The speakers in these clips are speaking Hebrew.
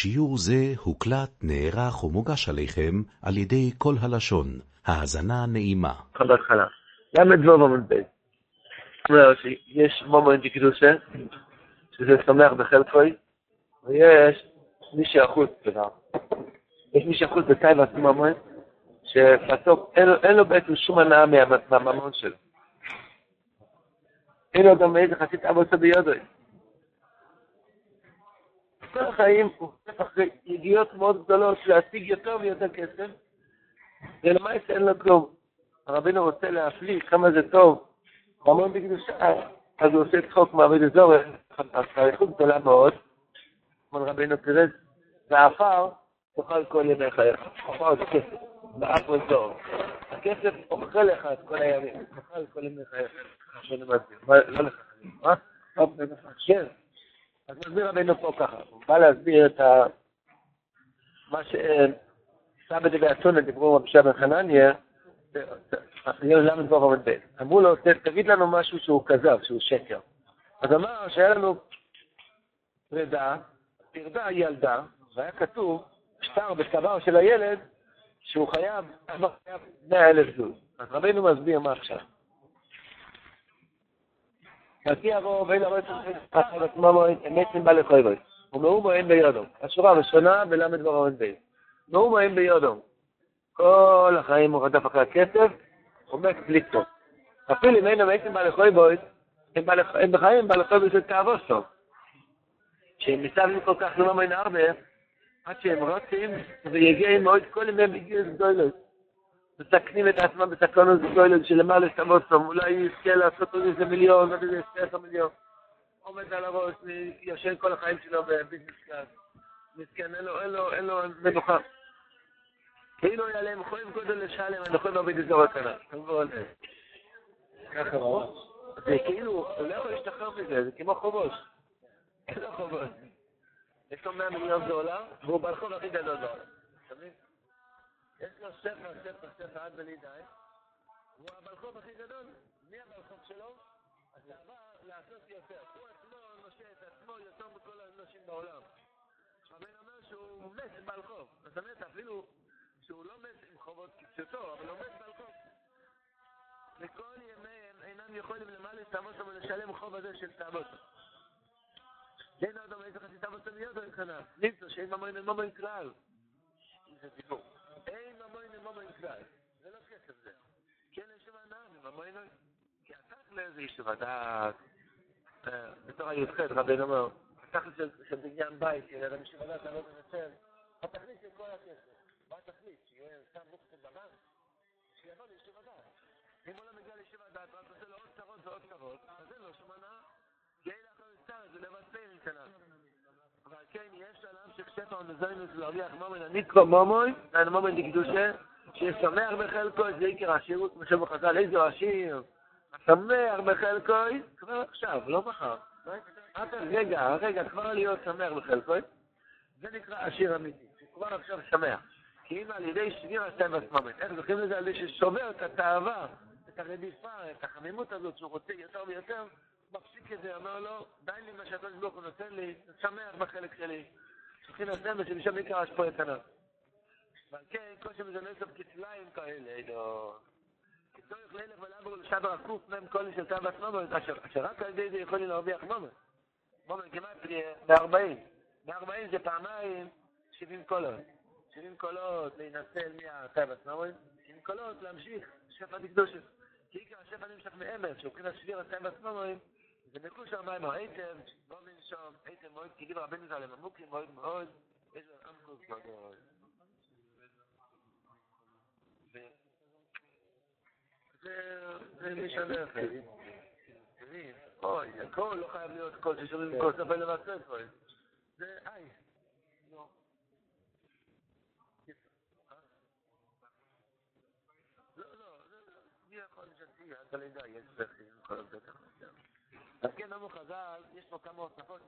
שיעור זה הוקלט, נערך ומוגש עליכם על ידי כל הלשון. האזנה נעימה. בהתחלה. למה דבוב עמוד בית? אומר שיש מומנט דקדושה, שזה שמח בחלקוי, ויש מי שהחוץ דבר. יש מי שהחוץ בטייבה מומנט, שבסוף אין לו בעצם שום הנאה מהממון שלו. אין לו גם איזה חצי אבו ביודוי. כל החיים הוא אחרי ידיעות מאוד גדולות להשיג יותר ויותר כסף, ולמעשה אין לו כלום. הרבינו רוצה להפליא כמה זה טוב, אומר בקדושה, אז הוא עושה צחוק מעביד אזור, האריכות גדולה מאוד, אומר רבינו תראה, והעפר תאכל כל ימי חייך. עפר זה כסף, באף אזור. הכסף אוכל לך את כל הימים, תאכל כל ימי חייך. לא לך, מה? אז מסביר רבינו פה ככה, הוא בא להסביר את ה... מה שסבא דבי אתונה דיברו רבי שבן חנניה, למה דבר עומד ב', אמרו לו, תגיד לנו משהו שהוא כזב, שהוא שקר. אז אמר שהיה לנו פרידה, פרדה ילדה, והיה כתוב, שטר בצוואר של הילד, שהוא חייב 100 אלף זוז. אז רבינו מסביר מה עכשיו. כי הרוב אין הרוב את עצמו אמת בא לחויבוי. ומאומו אין ביודו. השורה הראשונה בלמד אין בי. מאומו אין ביודו. כל החיים הוא רדף אחרי הכסף, מת בלי טוב. אפילו אם אין אמת בא לחויבוי, הם בחיים בא לחויבוי של תאבוס טוב. שהם מסתובבים כל כך לא מאמין הרבה, עד שהם רוצים, ויגיעים מאוד כל ימי בגיל גדולות. מסכנים את עצמם בסכנות גדולות שלמעלה סתם אולי יזכה לעשות עוד איזה מיליון, עוד איזה עשר מיליון. עומד על הראש, ישן כל החיים שלו בביזנס קלאס. מסכן, אין לו, אין לו, אין לו מנוחה. כאילו היה להם חויב גודל לשלם, אני יכול להביא את זה רק כאן. ככה ראש. זה כאילו, הוא לא יכול להשתחרר מזה, זה כמו חובוש. אין לו חובוש. יש לו 100 מיליון דולר, והוא ברחוב הכי גדול בעולם. יש לו ספר, ספר, ספר עד בלי די, הוא הבלחוב הכי גדול. מי הבלחוב שלו? עבר לעשות יותר. הוא עצמו נושה את עצמו יותר מכל האנשים בעולם. רבן אומר שהוא מת בלחוב. זאת אומרת, אפילו שהוא לא מת עם חובות כפשוטו, אבל הוא מת בלחוב. וכל ימיהם אינם יכולים למעלה תאבוסו ולשלם חוב הזה של תאבוסו. אין אדם איזה תאבוסו להיות או יחנה. נמצא שאין ממון אין ממון כלל. זה דיבור. ממון כלל. זה לא כסף זה. כן יש מנה ממון כי התכל'ה זה איש ודעת. בתור הי"ח רבנו אומר, התכל'ה של בניין בית, של אדם ודעת אני לא מנצל, התכלית של כל הכסף. מה התכלית? שיהיה סתם מוקצת בבנק? שיבוא לישיב ודעת. אם הוא לא מגיע לישיב ודעת, רק עושה לו עוד צרות ועוד צרות, אז אין לו שום הנאה. אין לך סתם, זה לבד נתנה. אבל כן, יש עליו שכשפע מזוינוס להרוויח מומן הניקרו מומוי, אין מומן דקדושה, ששמח בחלקו, זה עיקר השירות, כמו שאומר חז"ל, איזה עשיר, שמח בחלקו, כבר עכשיו, לא מחר. רגע, רגע, כבר להיות שמח בחלקו, זה נקרא עשיר אמיתי, שכבר עכשיו שמח. כי אם על ידי שביר השם עצמם, איך זוכים לזה על ידי ששובר את התאווה, את הרדיפה, את החמימות הזאת שהוא רוצה יותר ויותר, מפסיק את זה, אומר לו, די לי מה שהקדוש ברוך הוא נותן לי, שמח בחלק שלי. צריכים לסיים ושמשם יקרא השפוע את עליו. ועל כן, כל שמזונה סוף כצליים כאלה, לא... כצורך ללך ולעבור לשבר הקוף מהם כל של תאוות מומת, אשר רק על ידי זה יכולים להרוויח מומת. מומת כמעט מ-40. מ-40 זה פעמיים 70 קולות. 70 קולות להינצל מהתאוות מומת, 70 קולות להמשיך שפע דקדושת. כי עיקר השפע נמשך מאמץ, שהוא מבחינת שביר התאוות מומת, זה מקושר מים היטב, בוא מנשום, היטב מאוד, כי דיבר רבנו ז"ל עמוקים מאוד מאוד, איזה עמקות גדול. זה משנה אחר. אוי, הכל לא חייב להיות קול ששומעים כל ספר לבצע פה. זה איי. לא, לא, מי יכול שתהיה, אתה לא יודע, יש כל בטח. אז כן, אמרו חז"ל, יש פה כמה הוספות,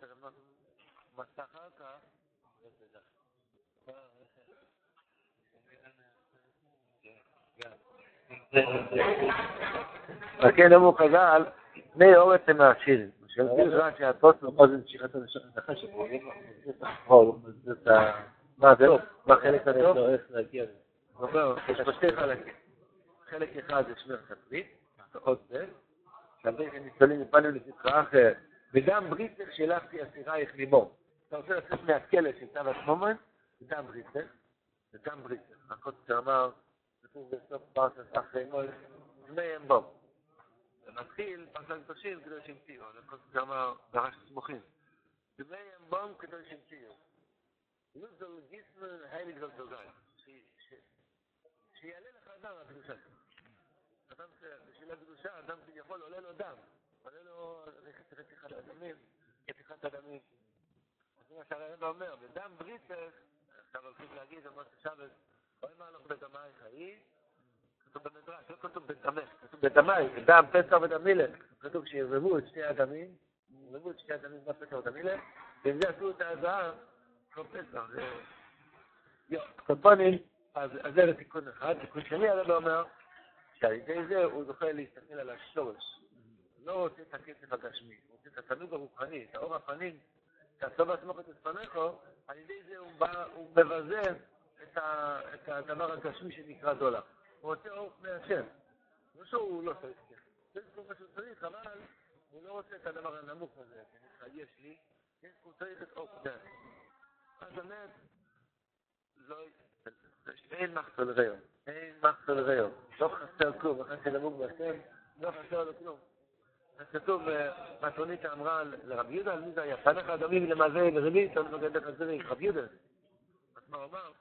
מצא אחר כך, כן, אמרו חז"ל, בני אורץ הם העשירים, שיסביר רק שהתוספות פה זה משיכת הנחש שפה, מה זה? מה חלק הטוב? איך להגיע לזה. הוא אומר, יש פה שתי חלקים. חלק אחד זה שמר חצית, עוד זה, שאתם נצטלים מפנים לסיסחה אחר, ודם בריסר שילחתי אסירה איך ממו. אתה רוצה לצאת מהכלא של צו עצמומן? דם בריסר, ודם בריסר. הקודס אמר, כתוב בסוף פרס אסך ואימו, דמי אין בו. ונתחיל, פרסל תשיר, כדי שימציאו. הקודס אמר, דרש סמוכים. דמי אין בו, כדי שימציאו. יוזל גיסמן, היי נגדל דוגאי. שיעלה לך אדם, הקדושה. אדם בשביל הקדושה, אדם כביכול עולה לו דם. עולה לו רתיחת אדמים, רתיחת אדמים. זה מה שהרב אומר, בדם בריתך, עכשיו הולכים להגיד, אמר ששבת, אוי מה הלוך בדמי חיי, כתוב במדרש, לא כתוב בדמך, כתוב בדמי, בדם פסח ודם מילך. כתוב שירבבו את שתי הדמים, ירבבו את שתי הדמים בפסח ודם מילך, ועם זה עשו את הזהב, לא פסח, זה... יו, קופונים, אז זה תיקון אחד. תיקון שני, הרב אומר, שעל ידי זה הוא זוכה להסתכל על השורש. לא רוצה את הכסף הגשמי, הוא רוצה את התנוג הרוחני, את האור הפנים, שהטוב עצמו את עצמך, על ידי זה הוא בא, הוא מבזה את, ה, את הדבר הגשמי שנקרא דולר. הוא רוצה אור פני השם. לא שהוא לא צריך כסף. זה כל מה שהוא צריך, אבל הוא לא רוצה את הדבר הנמוך הזה, יש לי, הוא צריך את אור פני השם. אז באמת, לא... אין מחסל ריאו, אין מחסל ריאו, לא חסר כלום, אחרי שנמוג בהשם, לא חסר לו כלום. אז כתוב, מתונית אמרה לרב יהודה, על מי זה היה? פניך אדומים למעשה לריבית, אני מגן דרך הזריק, רב יהודה. אז מה הוא אמר?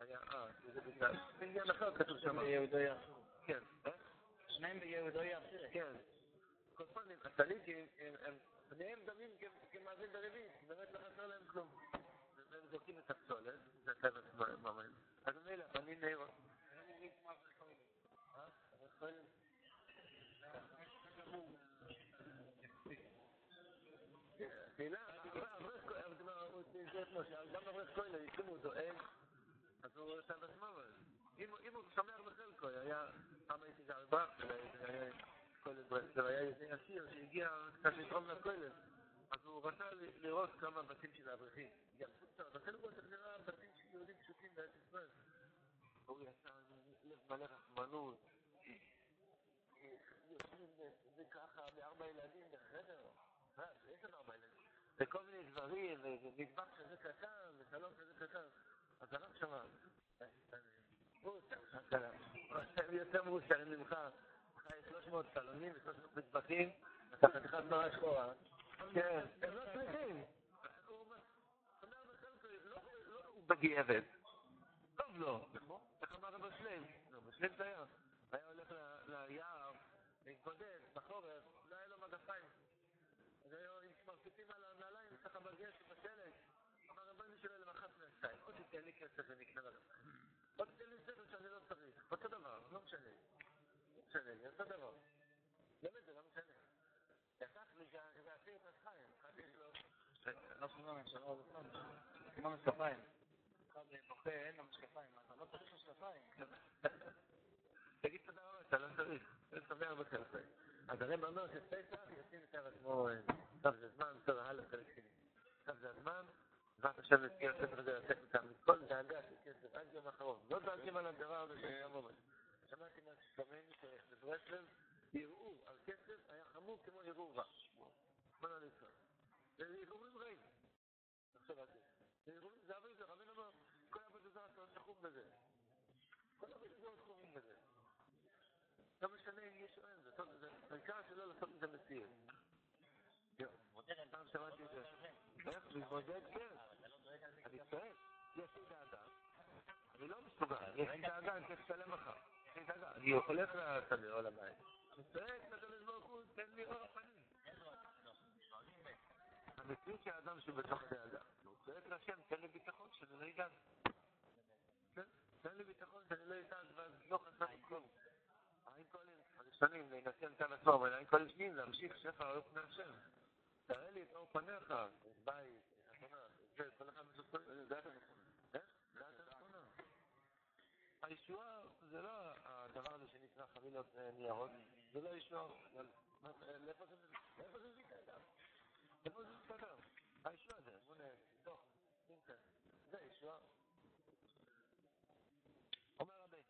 היה, אה, זה בגלל, בעניין אחר כתוב שם. ביהודיה. כן? שניהם ביהודיה. כן. כל פנים, הטליתים, הם פניהם דמים כמאזין בריבית, באמת לא חסר להם כלום. זורקים את הפסולת, זה הטבע ממש. אז מילא, אני נעיר. גם אברך כהן, אם הוא דואג, אז הוא עושה בעצמו. אם הוא שמח בחלקו, היה, פעם הייתי גר בה, היה איזה עשיר שהגיע קצת לתרום לכולל, אז הוא רצה לראות כמה בתים של האברכים. רוצה לראות בתים של יהודים פשוטים בארץ ישראל. הוא יצא לב מלא רחמנות, יושבים וככה בארבע ילדים בחדר, יש לנו ארבע ילדים, וכל מיני דברים, ומטבח כזה קטן, וסלון כזה קטן. אז הרב שמע, הם יותר מאושרים ממך, יש 300 סלונים ו-300 מטבחים, אתה חתיכת מראה שחורה. כן, הם לא צריכים. הוא בגאבת. טוב לו. איך אמר רב שלם? רב שלם זה היה. היה הולך ליער להתבודד בחורף, לא היה לו מגפיים. אז היו עם מרפיצים על הנעליים, ככה בגשם, בשלג. אמר רבנו שלו למחת מהשתיים, או תיתן לי כסף ונקנה לגפיים. או תיתן לי ספר שאני לא צריך. אותו דבר, לא משנה. לא משנה אותו דבר. באמת, זה לא משנה. לקח לי שזה עשיר את השחיים, אחד יש לו... לא שומע ממשלה עוד פעם. עם המשקפיים. אחד בוכה, אין לו משקפיים. אתה לא צריך משקפיים. תגיד תודה רבה, אתה לא צריך. זה שמח בחלקי. אז הרב אומר שפסח ישים את עצמו, עכשיו זה זמן, טוב, א' חלק שני. עכשיו זה הזמן, בעזרת השם נזכיר הספר הזה לצאת איתם מכל דאגה של כסף עד יום האחרון. לא דואגים על הדבר הזה של יום עומד. שמעתי מהשכמנו שבברסלב ערעור על כסף היה חמור כמו ערעור רע. רחמנא ליצלן. זה ערעורים רעים. תחשוב על זה. זה ערעורים, זה רבינו אמר, כל עבודה זרה שחום בזה. כל עבודה זרה שחומים בזה. לא משנה אם יש או אין, זה טוב, העיקר שלא לעשות מזה מציאות. פעם שמעתי את זה. איך? להתמודד? כן. אני צועק. יש לי דאגה. אני לא מסוגל. יש לי דאגה, אני צריך לשלם דאגה. אני הולך לשדה או לבית. אני צועק לקדוש ברוך הוא, תן לי אור הפנים. המציאות של האדם שהוא בתוך דאגה. הוא צועק להשם, תן לי ביטחון שאני לא אדאג. תן לי ביטחון שאני לא אדאג ואז לא חסר כלום. העין קולים הראשונים להינתן כאן עצמו, אבל העין קולים שניים להמשיך שפע אור פני השם. תראה לי את אור פניך, בית, חתונה, זה, זה? זה הנכונה. הישועה זה לא הדבר הזה שנקרא חבילות ניירות, זה לא ישועה. לאיפה זה מביא Der muss ist verdammt. Ich schwöre das. Ohne, doch. Inter. Sehr, ich schwöre. Omer Rabbi.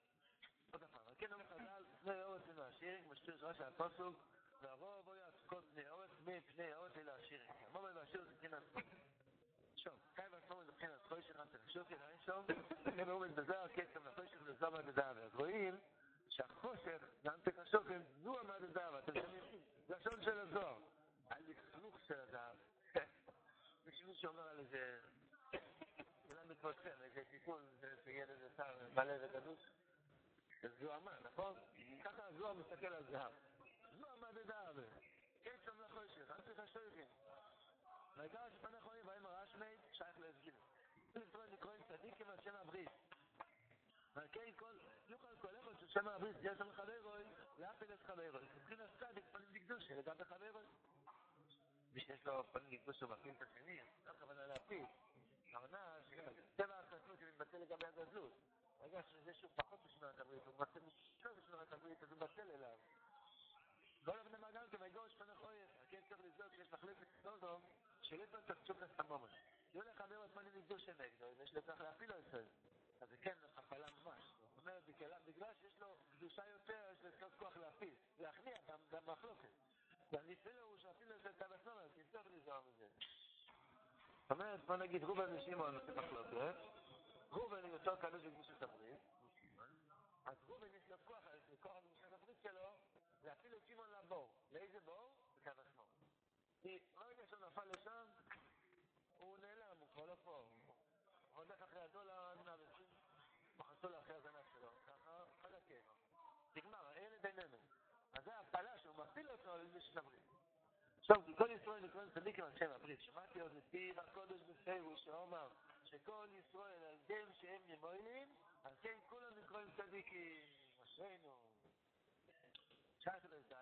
Oder Fall. Wir kennen uns Adal. Ne, oh, es ist nur Aschirik. Wir stehen uns rasch an Passung. Na, wo, wo, ja, es kommt ne, oh, es mit, ne, oh, es ist nur Aschirik. Mama, ich schwöre, es ist nicht Schon, kein was kommen, es ist גם תקשוקם, זו עמד אתם שמים, לשון של הזוהר. אליך, של הזהב. מישהו שאומר על איזה... אולי מתפוצם, איזה טיפול, שילד איזה שר מלא וגדוש. זה זוהמה, נכון? ככה הזוהר מסתכל על זהב. זוהר מדדבר. קסם לחוישך, אנטר השופים. והעיקר שפניך רואים בהם הרשמי שייך להסגיר. ישראל נקראים צדיקים על שם הברית. ועל כן כל, יוכל כל אחד של שם הברית, יש לנו חברוי, להפיל את חברוי. מבחינת צדיק פנים לקדושה, לגבי חברוי. מי שיש לו פנים לקדושה ומפיל את השני, לא הכוונה להפיל. הכוונה שטבע החסות שמתבטא לגבי הגזלות. רגע שזה שהוא פחות בשמירת הברית, הוא מבטא משהו בשמירת הברית, אז הוא מבטל אליו. לא לבני מעגל כמגור שפנך אויר, כן צריך לזכור שיש מחלקת סודום שלא צריך תקצוק לסמומן. לא לחבר את מנים נגדו שנגדו, יש לצריך להפיל את זה. אז זה כן הפלה ממש. זאת אומרת, בגלל שיש לו קדושה יותר, יש לצריך כוח להפיל, להכניע גם והנפילו הוא שאפילו יש את הבסנומן, כי צריך לזכור מזה. זאת אומרת, בוא נגיד, רובן ושמעון עושה מחלוקת, רובן הוא יותר קדוש בקדושת הברית, אז רובן יש לו כוח, יש לו כוח בקדושת הברית שלו, ואפילו שמעון לבור. לאיזה בור? בקו השמאל. כי ברגע שהוא נפל לשם, הוא נעלם, הוא כבר לא פה. הוא הולך אחרי הדולר, נאבסים, מחצו לו אחרי הזנב שלו. ככה, חלקה. נגמר, הילד איננו. אז זה הפעלה שהוא על איזה שברית. עכשיו, כי כל ישראל נקראים צדיקים על שם הברית. שמעתי עוד מפי הקודש בפירוש שאומר שכל ישראל על דם שהם ימוילים, על כן כולם נקראים צדיקים. אשרינו. שייך לד',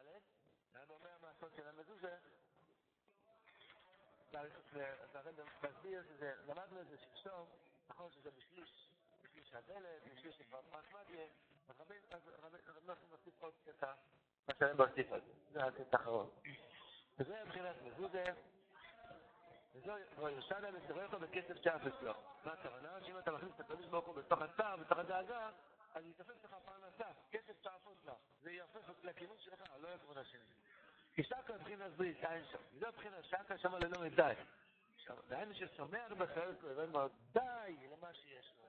היה אומר המעשות של המזוזה, והרב מסביר שזה, למדנו את זה שלשום, נכון שזה בשליש, בשליש הדלת, בשליש של פרסמדיה, אז רבי נוסף מוסיף עוד קטע, מה שהם מוסיף על זה, זה הקטע האחרון. וזה מבחינת מזוזה, וזו יושנה מסתובב בכסף צ'ארף אצלו. מה הכוונה? שאם אתה מכניס את הקדוש ברוך הוא בתוך הצער, בתוך הדאגה, אז יתפס לך פרנסה, כסף צעפות לך, זה יהפך לכיוון שלך, לא לכיוון השני. כי שקה מבחינת ברית, אין שם. זו מבחינת שקה שם ללא מדי. דהיינו ששומע בחלק ואומר די למה שיש לו.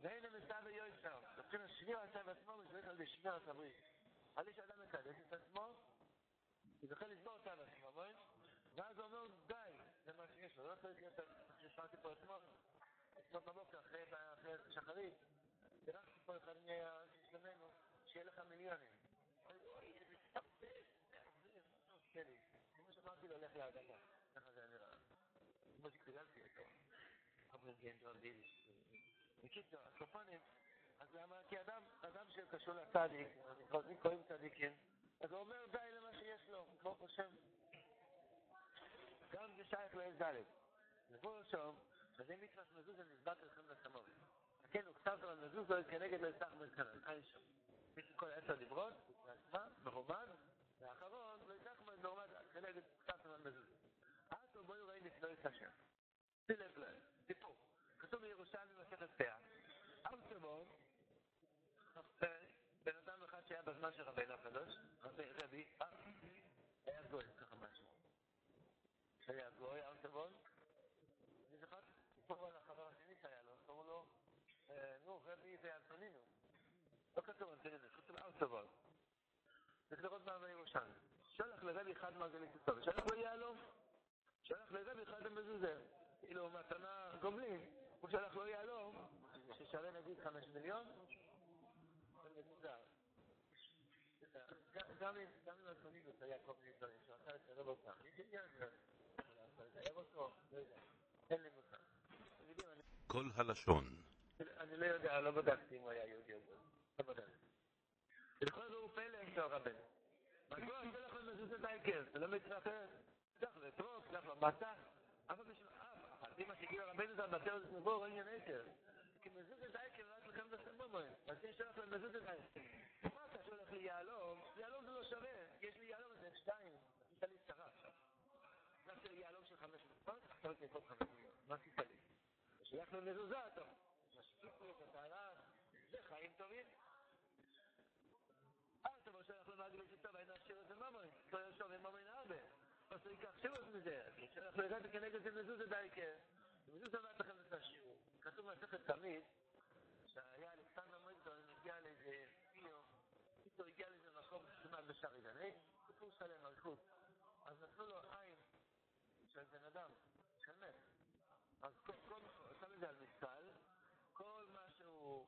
ואין המסע ויועצר. מבחינת שמירה עצה בעצמו, משליך על זה שמירה עצה ברית. על איש אדם מקדש את עצמו, יזכה לשבור אותה בעצמו, בואי? ואז הוא אומר די למה שיש לו. לא צריך להיות, ששמעתי פה אתמול, אתמול בבוקר, אחרי שחרית, בירכתי פה אחד מהשלמנו, שיהיה לך מיליונים. כמו שאמרתי לו, לך להגנה. ככה זה נראה. כמו שגדלתי איתו. אבל כן. בקיצור, הקופונים, אז למה? כי אדם, אדם שקשור לצדיק, אם קוראים צדיקים, אז הוא אומר די למה שיש לו, כמו חושב. גם זה שייך לעז ד'. ופה ראשון, אז אם מצווה מזוזה נזבט לכם לסמורת. כן, הוא כתב על מזוזו כנגד לסך מזכנן, אין שם. יש כל עשר דיברות, בעצמה, מרומז, והאחרון, לסך מרומז כנגד כתב על מזוזו. אז הוא בואו ראי לפני את השם. שים לב לב, סיפור. כתוב בירושלים במסכת פאה. אב סבון, בן אדם אחד שהיה בזמן של רבינו הקדוש, רבי, היה גוי, ככה משהו. שהיה גוי, אב סבון, אני זוכר סיפור על החבר השני שהיה לו, קראו לו נו, רבי זה אנטונינו. לא כתוב אנטונינו, כתוב ארצובות. צריך לראות מה בירושלים. שלח לרבי אחד מעגלית טוב, שלח לו יהלום. שלח לרבי אחד המזוזה. כאילו מתנה גומלין, הוא שלח לו יהלום, ששווה נגיד חמש מיליון, זה מוזר. גם אם אנטונינו היה כל מיני דברים, שרצה לסרב אותם, יש עניין לסרב אותו, לא יודע, אין לי מושג. כל הלשון אני לא יודע, לא בדקתי אם הוא היה יהודי או לא בדקתי. ולכל זאת הוא פלא עם תואר הבן. מדוע עושה לך מזוז את ההיקר? זה לא אחרת. צריך לטרוק, צריך למטה. אף פי מה שהגיע רבנו זה הבטר הזה נבוא, אין עניין עשר. כי מזוז את ההיקר רק לכם בסמומן. אז אם שלח למזוז את ההיקר. מה אתה שולח לי יהלום? יהלום זה לא שווה. יש לי יהלום הזה, שתיים. יש לי צרה עכשיו. לי יהלום של חמש מצוות, עכשיו אני אתן חמש מיליון. מה עשית לי? שייך למזוזה טוב. משקיפו את הטהרה, זה חיים טובים. אל תבוא שלך למעגל שטוב, היינו עשיר את זה ממון, לא ישוב עם ממון הרבה. אז הוא ייקח שירות מזה, שלך לרגע כנגד זה מזוזה די כן. מזוזה לא לכם את השיעור. כתוב במסכת תמיד, שהיה אלכסנדר מגדול, הגיע לאיזה פיו, פתאום הגיע לאיזה מקום כמעט בשערי גני, סיפור שלם, אריכות. אז נתנו לו עין של בן אדם, של מת. אז כל, כל, שם את זה על מסל, כל מה שהוא,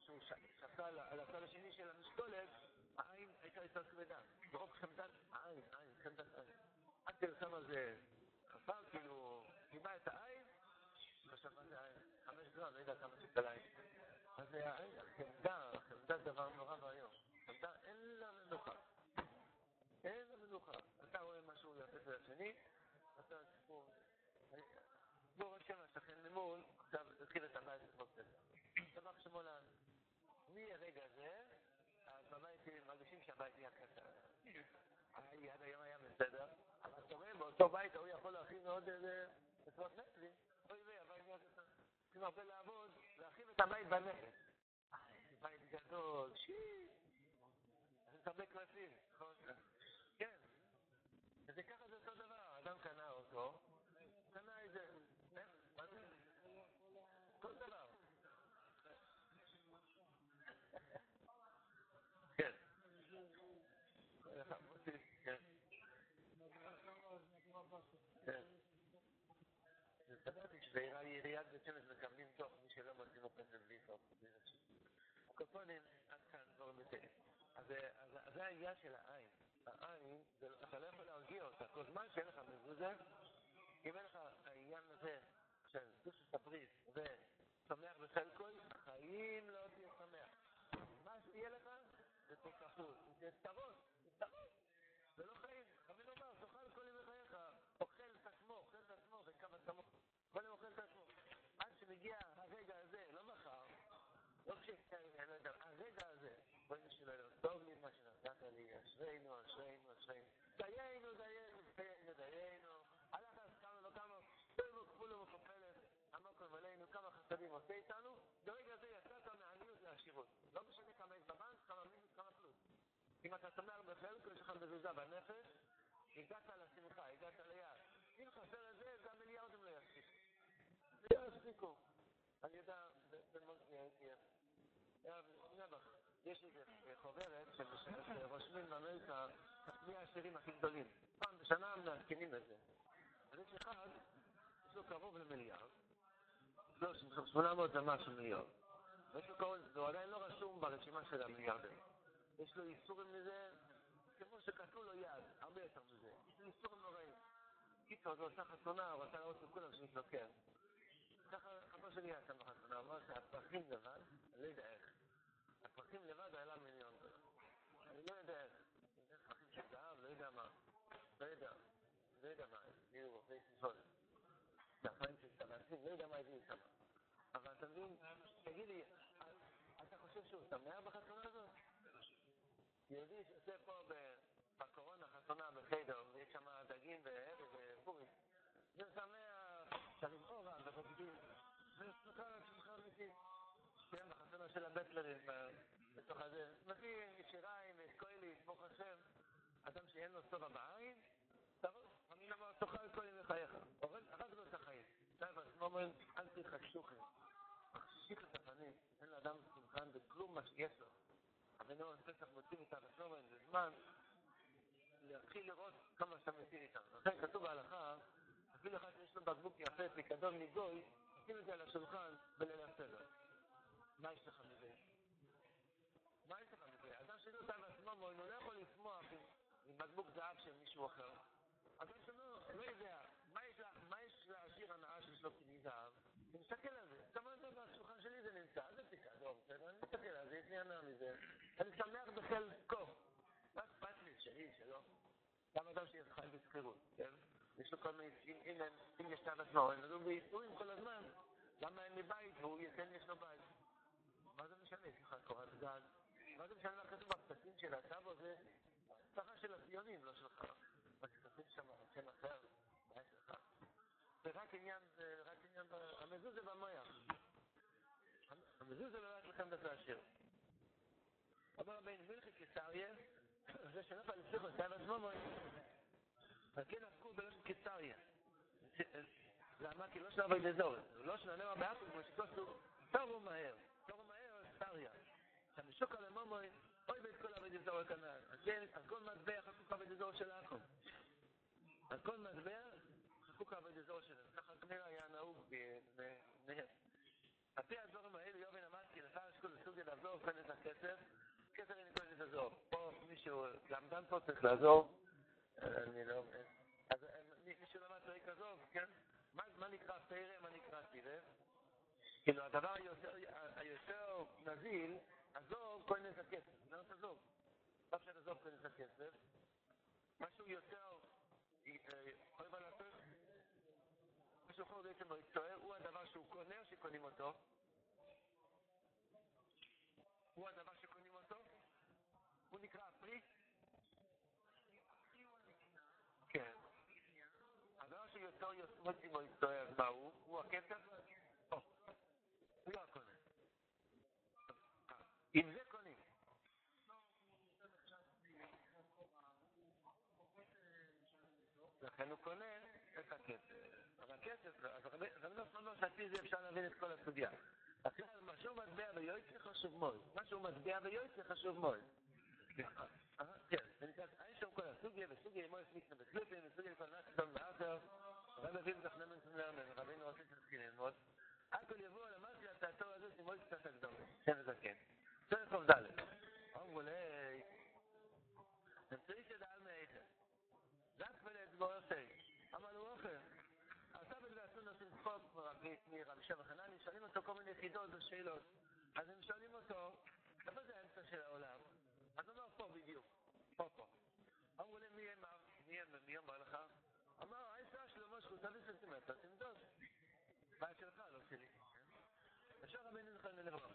שהוא שתה על הצד השני של המשקולת, העין הייתה יותר כבדה. ברוב חמדת העין, עין, חמדת עין. עד כדי שם על זה חפר, כאילו, קיבע את העין, חשב מה זה עין, חמש גרם, לא יודע כמה שקל עין. אז העין, החמדה, החמדה זה דבר נורא ואיום. מנוחה. אין מנוחה. אתה רואה משהו יפה של השני, אתה סיפור. רק שם השכן ממול, עכשיו התחיל את הבית לכבוד ספר. שבח שמאלן. מהרגע הזה, אז בבית מרגישים שהבית נהיה קטן. עד היום היה בסדר, אבל אתה רואה, באותו בית הוא יכול להכין מאוד איזה עשרות מטרים, אוי ויי, הבית נהיה קטן. צריכים הרבה לעבוד, להכין את הבית בנכס. בית גדול, שיט. הרבה נכון? כן. וזה ככה זה אותו דבר, אדם קנה אותו, קנה איזה... מה זה? כל דבר. כן. כן. סברתי שבעיריית בית שמש מקבלים דוח, מי שלא מתאים לו פנדל בלי סוף. הקופונים, עד כאן דברים יותר. אז זה העניין של העין. העין, אתה לא יכול להרגיע אותה. כל זמן שאין לך מזוזה, אם אין לך העניין הזה של קדושת הברית ושמח בחלקוי, החיים לא תהיה שמח. מה שיהיה לך זה תוספות, זה סתרות, זה סתרות. זה לא חיים. רבינו אומר, תאכל כל ימי חייך, אוכל את עצמו, אוכל את עצמו, וכמה עצמו. כל יום אוכל את עצמו. עד שמגיע הרגע הזה, לא מחר, לא כשאני לא יודע, הרגע הזה, בואי נשאיר לו, טוב לי מה שנתת לי, אשרינו, אשרינו, אשרינו. דיינו, דיינו, דיינו, דיינו. הלך אז כמה לא כמה, תנו כפולו וכופלת, עמוק חסדים עושה איתנו, ברגע זה יצאת מהעניות לעשירות. לא משנה כמה יש בבנק, כמה מינוס, כמה פלוס. אם אתה שמח בחלק, יש לך מזוזה בנפש, הגעת לשמחה, הגעת ליד. אם חסר את זה, גם מיליארדים לא יספיקו. לא יספיקו. אני יודע, יש איזה חוברת שרושמים באמריקה מי העשירים הכי גדולים. פעם בשנה מעדכנים את זה. אז יש אחד, יש לו קרוב למיליארד, לא, 800 ומשהו מיליארד. ויש לו קרוב, זה עדיין לא רשום ברשימה של המיליארדים. יש לו איסורים מזה, כמו שקטעו לו יד, הרבה יותר מזה. יש לו איסורים נוראים. קיצור, זה עושה חתונה, הוא רצה לראות לכולם שמתלוקר. ככה אבא שלי היה שם בחתונה, אמר שהפרחים לבד, אני לא יודע איך. הפרחים לבד עלה מיליון. אני לא יודע איך. פרחים של זהב, לא יודע מה. לא יודע. לא יודע מה, הביאו רופאי סיסול. סבתים, לא יודע מה הביאו שם. אבל אתה מבין, תגיד לי, אתה חושב שהוא שמח בחתונה הזאת? יהודי שעושה פה בקורונה חתונה בחדר, ויש שם דגים ופורים. זה שמח, צריך אורה וחוגגים, ושמחה שמחה אמיתית. כן, בחתונה של הבטלרים, בתוך הזה. מביא שיריים וקוילי, ברוך השם, אדם שאין לו שובע בעין, תבוא, אני אמר, תאכל כל ימי חייך, הרג לו את החיים. אז אומרים, אל תחשוכם. מחשיך את הפנים, אין לאדם שמחן בכלום מה שיש לו. רבנו פסח מוצאים את הרשום, זה זמן להתחיל לראות כמה שאתה מסיר איתם. לכן כתוב בהלכה, אפילו אחד שיש לו בקבוק יפה, פיקדון מגוי, שים את זה על השולחן בליל הסדר. מה יש לך מזה? מה יש לך מזה? אדם שלא יודע בעצמו, הוא לא יכול לשמוח עם בקבוק זהב של מישהו אחר. אדם שלא, לא יודע, מה יש לעשיר הנאה שיש לו כלי זהב? אני מסתכל על זה. אתה אומר, בשולחן שלי זה נמצא, זה פיקדון, בסדר? אני מסתכל על זה, יש לי הנאה מזה. אני שמח בחלקו. מה אכפת לי, שלי, שלו? גם אדם שחי בשכירות, כן? יש לו כל מיני, אם יש תאוות מעון, אז הוא בייסורים כל הזמן. למה אין לי בית והוא ייתן יש לו בית? מה זה משנה? יש לך קורת גג. מה זה משנה לך כתוב בפסקים של הצבו זה הבטחה של הציונים, לא שלך. בכספים שם, שם אחר, מה יש לך? זה רק עניין, רק עניין, המזוזה במויה. המזוזה לא רק לחמדת לעשיר. אומר רבי נבילכי קיסריה, זה שנפל לסיכו, זה היה בעצמו מויה. על כן עסקו בלב קיסריה. למה? כי לא שנה עבוד לא שנה נראה באפו, כמו שתוסו, תורו מהר. תורו מהר, קיסריה. חמישוק על המומוי, אוי ואת כל עבוד אזור הכנען. אז כל מטבע חקוק עבוד אזור של עכו. אז כל מטבע חקוק הבית אזור שלנו. ככה כנראה היה נהוג בנהם. על פי הדברים האלה, יובין אמר כי יש כל סוגיה לעזור, כאן את הכסף, כסף אין כל זה לעזור. פה מישהו, למדן פה צריך לעזור. אני לא... אז מישהו למד צריך לעזור, כן? מה נקרא פרא, מה נקרא סירב? כאילו הדבר היותר נזיל, עזוב כהנס הכסף, זה לא תעזוב. לא אפשר לעזוב כהנס הכסף. משהו יותר על לעשות, משהו אחר בעצם לא יצטוער, הוא הדבר שהוא קונה או שקונים אותו? הוא הדבר שקונים אותו? הוא נקרא הפרי? כן. הדבר שיותר מוצאים או יצטוער, מה הוא? הוא הכסף? הוא לא הקונה. עם זה קונים. לכן הוא קונה את הכסף. אבל הכסף, אז רבי נוסף אומר שעל פי זה אפשר להבין את כל הסוגיה. הכלל, מה שהוא מצביע ביועצר חשוב מאוד. מה שהוא מצביע ביועצר חשוב מאוד. כן, זה נקרא, אין שם כל הסוגיה, וסוגיה מויס מיתנה בקליפים, וסוגיה כל נאסטון ואחר, רבי אביב זכנמן סמלרמן, רבינו רוצים שתתחיל ללמוד. הכל יבוא על המסגר את התור הזה של מויס קצת הקדום, שם וזקן. צורך חוב ד' אמרו לי, נמצאי שדעל מאיתר. זק ולאצבור עושה. אמר לו אוכל. עשה בזה עשו עושים צחוק שבע חנני, שואלים אותו כל מיני חידות ושאלות. אז הם שואלים אותו, איפה זה האמצע של העולם? אז הוא אומר, פה בדיוק, פה פה. אמרו לי, מי אמר? מי אמר? מי אמר לך? אמר, האמצע שלו משהו, תביא סנטימטר, תמדוד. בעיה שלך, לא שלי. אפשר רבינו זכרנו לברום.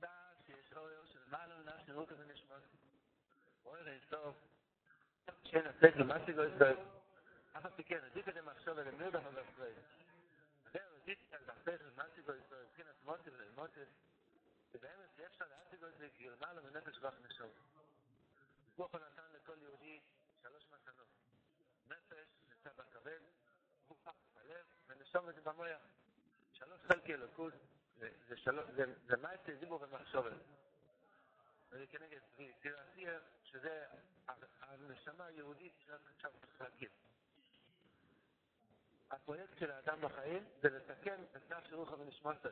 דעת שיש אויר של מעלה לנפש נראו כזה נשמות. אויר אין סוף. שאין עסק למסיגו ישראל. אף על פי כן, עדיף את זה מחשוב אלה מירדה חבר ישראל. Dittgen, das Pech und Matigo ist so, ich kenne es Motiv, Motiv, die Bämme ist jetzt schon, Matigo ist die Gürmal und Nefesh Gach nicht so. Wo von Nathan le Kol Yehudi, שלוש מתנות. נפש נמצא בכבד, הוא פח בלב, ונשום את זה במויה. שלוש חלקי אלוקות, זה שלוש, זה מה יש לזיבו במחשוב על וזה כנגד צבי, תראה שזה הנשמה היהודית שעכשיו צריך להגיד. הפרויקט של האדם בחיים זה לתקן את נפש רוחו ונשמתו.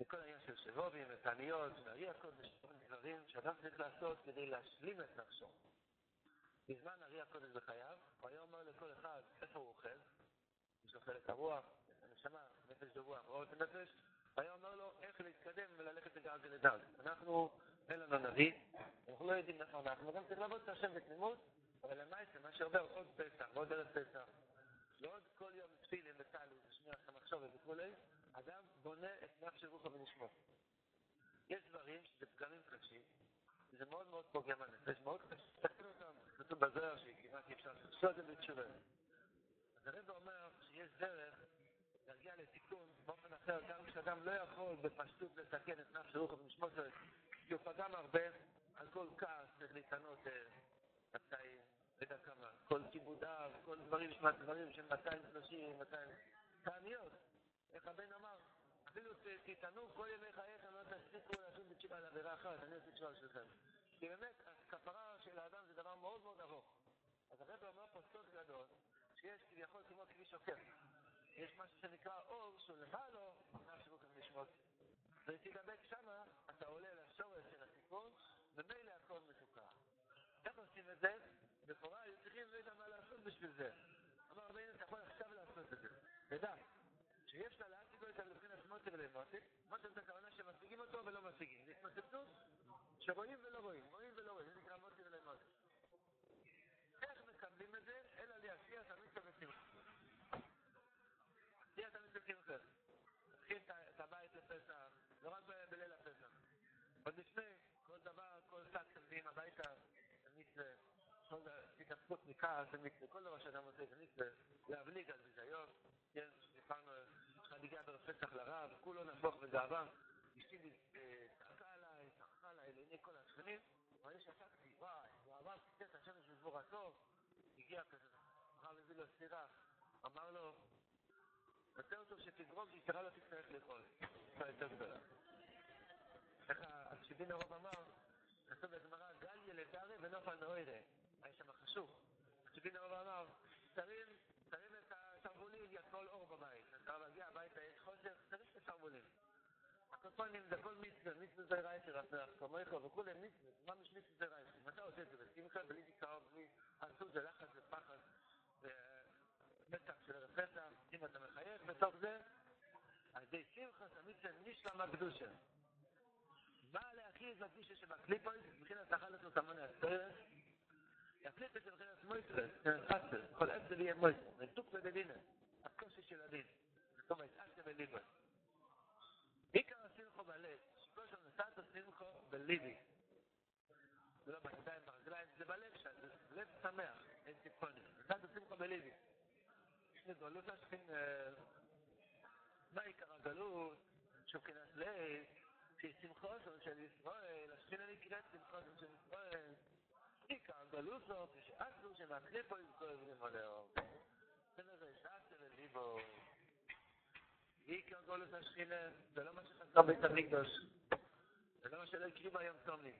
וכל העניין של שבובים ותעניות וארי הקודש, כל מיני דברים שאדם צריך לעשות כדי להשלים את נפשו. בזמן ארי הקודש בחייו, הוא היה אומר לכל אחד איפה הוא אוכל, יש לו חלק הרוח, הנשמה, נפש ורוח, רואות ונפש, הוא היה אומר לו איך להתקדם וללכת לגל ולדל. אנחנו, אין לנו נביא, אנחנו לא יודעים איפה אנחנו, גם צריך לעבוד את השם בתמימות, אבל למעשה, מה שעובר עוד פסח ועוד ערב פסח, ועוד כל יום תפילים ותלו ושמיע לכם מחשבת וכולי, אדם בונה את נפש רוחו ונשמו. יש דברים שזה פגמים קשים, זה מאוד מאוד פוגע בנפש, מאוד קשה, תקן אותם, כתוב בזוהר שכמעט אי אפשר לעשות את זה בתשובה. אז הרב אומר שיש דרך להגיע לתיקון באופן אחר, גם כשאדם לא יכול בפשטות לתקן את נפש רוחו ונשמו שלו, כי הוא פגם הרבה, על כל כעס צריך להתענות מתי, לא יודע כמה, כל כיבודיו, כל דברים, שמע דברים של 230, 200, תעניות. איך הבן אמר, אפילו תטענו כל ימי חייכם, לא תספיקו לעשות בתשובה על עבירה אחת, אני עושה תשובה שלכם. כי באמת, הכפרה של האדם זה דבר מאוד מאוד ארוך. אז הרב אומר פה סוד גדול, שיש כביכול כמו כביש עוקף. יש משהו שנקרא אור, שהוא למעלה, מה שבו כאן לשמות. ותדבק שמה, אתה עולה לשורש של התיקון, ומילא הכל מתוקה. איך עושים את זה? לכאורה היו צריכים לדעת מה לעשות בשביל זה. אמר רבינו, אתה יכול עכשיו לעשות את זה. תדע. שיש לה להשיגו את לבחינת מוטי ולמוטי, מוטי זה הכוונה שמשיגים אותו ולא משיגים. זה התמצפות שרואים ולא רואים, רואים ולא רואים, זה נקרא מוטי ולמוטי. איך מקבלים את זה? אלא להשקיע תמיד בשמחה. להשקיע תמיד בשמחה. להתחיל את הבית לפסח, לא רק בליל הפסח. עוד לפני, כל דבר, כל שק שמביאים הביתה, תמיד כל התהפכות נקרא זה מצווה, כל דבר שאדם עושה זה מצווה, להבליג על ביזיון, כן, דיברנו על חגיגה בערב פסח לרב, כולו בגאווה, אשתי אה, צעקה עליי, צעקה עליי לעיני כל השכנים, אבל אני שתקתי, וואי, גאווה קיצץ השמש בגבורתו, הגיע כזה, הרב הביא לו סירה, אמר לו, יותר טוב שתגרום, סירה לא תצטרך לאכול, זה יותר גדולה. איך השבין הרוב אמר, כתוב בגמרא, גל ילדרי ונופל מאוירה. היה שם חשוך. השבין הרוב אמר, תרים את השרוולים, יכל אור בבית. אתה מגיע הביתה, יש חושך, תרים את השרוולים. הקופונים זה כל מצווה, מצווה זה רייסר, רצח, כמוך וכולי מצווה, מה ממש מצווה זה רייסר. אם אתה עושה את זה בשמחה, בלי דיכאון, בלי עצות, זה לחץ ופחד, ומתח של ערב פסח, אם אתה מחייך, בתוך זה, על ידי שמחה תמיד זה נשלמה קדושה. בא להכריז לקדישה שבקליפויס, מבחינת החלק לו תמונה הסטרס, הקליפויס זה מבחינת מויסרס, חסר, כל עשר יהיה מויסרס, נתוק לדדינה, הקושי של הדין, זאת אומרת, אסר בליבוי. שמחו בלב. שכל שם נתת שמחו בליבי. זה לא בידיים, ברגליים, זה בלב שם, זה לב שמח, אין ציפונים. נתת שמחו בליבי. יש לי גולות להשכין, מה עיקר הגלות, שבחינת לב, שיש שמחו שם של ישראל, להשכין אני קראת שמחו שם של ישראל. עיקר הגלות לא, כשאסור שמאחלי פה יזכו לבני מלאו. זה נראה שעשו לליבו. עיקר גולוס השכינה, זה לא מה שחסר בית המקדוש. זה לא מה שלא הקריבו היום תומנים.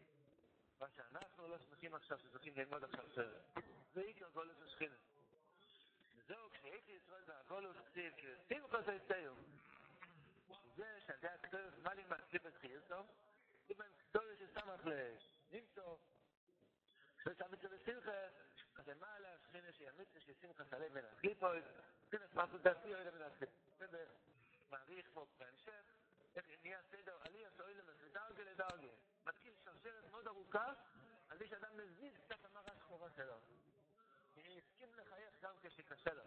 מה שאנחנו לא שמחים עכשיו, שזוכים ללמוד עכשיו סרט. זה עיקר גולוס השכינה. זהו, כשהייתי ישראל והגולוס כתיב, כששמחו זה יצאו. זה שזה הכתוב, מה לי מצליב את חיוסו? זה בהם כתוב שסמך לנמצוא. ושם אצל השמחה, אז מה על השכינה שימיץ ששמחה סלב מן הקליפות, שכינה סמכות דעתי אוהד מן הקליפות. מעריך פה בהמשך, איך נהיה סדר עלי הסוילם מדרגה לדרגה. מתחיל שרשרת מאוד ארוכה, על זה שאדם מזיז קצת המרה שחורה שלו. כי הסכים לחייך גם כשקשה לו.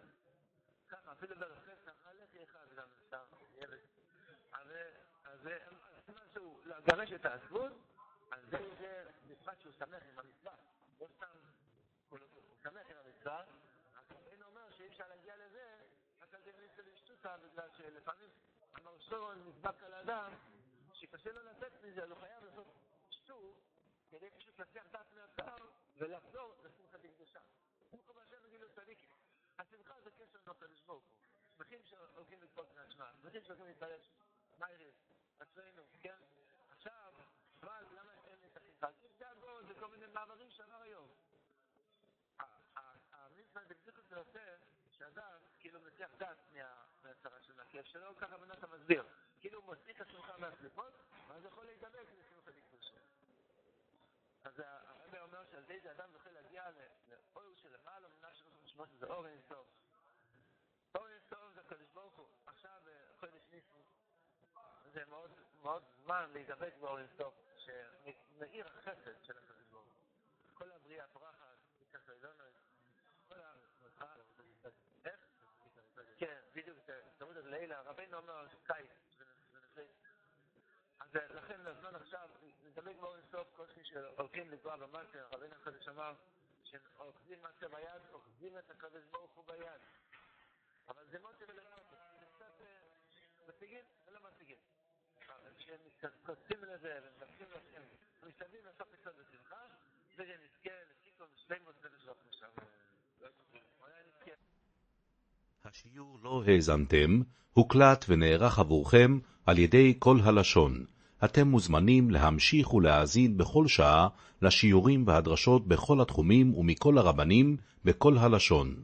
ככה, אפילו ברפסח, הלכי אחד גם אפשר, ילד. אז זה משהו, לגרש את העצבות, אז זה מצוות שהוא שמח עם המצווה. לא סתם, הוא שמח עם המצווה, אז אין אומר שאי אפשר להגיע לזה, רק זה מנסה לשטותה, בגלל שלפעמים המרשורון נדבק על האדם, שקשה לו לצאת מזה, אז הוא חייב לעשות שטות, כדי פשוט להצליח דעת מהצער, ולחזור לשמחה בקדושה. שמחה בהשם וגילו צדיקים. השמחה זה קשר עם הקדוש ברוך הוא. שמחים שהולכים לקרוא קריאת שמע, שמחים שהולכים להתפלל מיירס, אצלנו, כן? עכשיו, אבל למה אין את השמחה? זה הגול, זה כל מיני מעברים שעבר היום. המצווה בקדיחות זה עושה שאדם כאילו מצליח דעת מהצרה של הכיף שלו, ככה בנת המסביר. כאילו הוא מוציא את השמחה מהקליפות, ואז יכול להידבק לשמחה בקדושה. אז הרבי אומר שעל זה אדם זוכה להגיע לאור שלמעלה ממה שאנחנו נשמעות שזה אור אינסוף. אור אינסוף זה הקדוש ברוך הוא. עכשיו חודש ניסו, זה מאוד, מאוד זמן להידבק באור אינסוף, שמאיר החסד של הקדוש ברוך הוא. כל הבריאה פורחת, מקסוידונות, כל ה... איך? כן, תמיד את לילה, רבינו אומר קיץ, אז לכן הזמן עכשיו, לדבק באור אינסוף, כל מי שהולכים לקרוא במטר, רבינו הקדוש אמר, שאוחזים מעשה ביד, אוחזים את הקדוש ברוך הוא ביד. אבל זה מאוד ולגמרי, זה קצת משיגים ולא משיגים. כשמתכנסים לזה ומבקשים לשם, משתדלים לעשות קצת בשמחה, וזה נזכה לסיכון שלמות נפש רחמשה. השיעור לא האזנתם, הוקלט ונערך עבורכם על ידי כל הלשון. אתם מוזמנים להמשיך ולהאזין בכל שעה לשיעורים והדרשות בכל התחומים ומכל הרבנים בכל הלשון.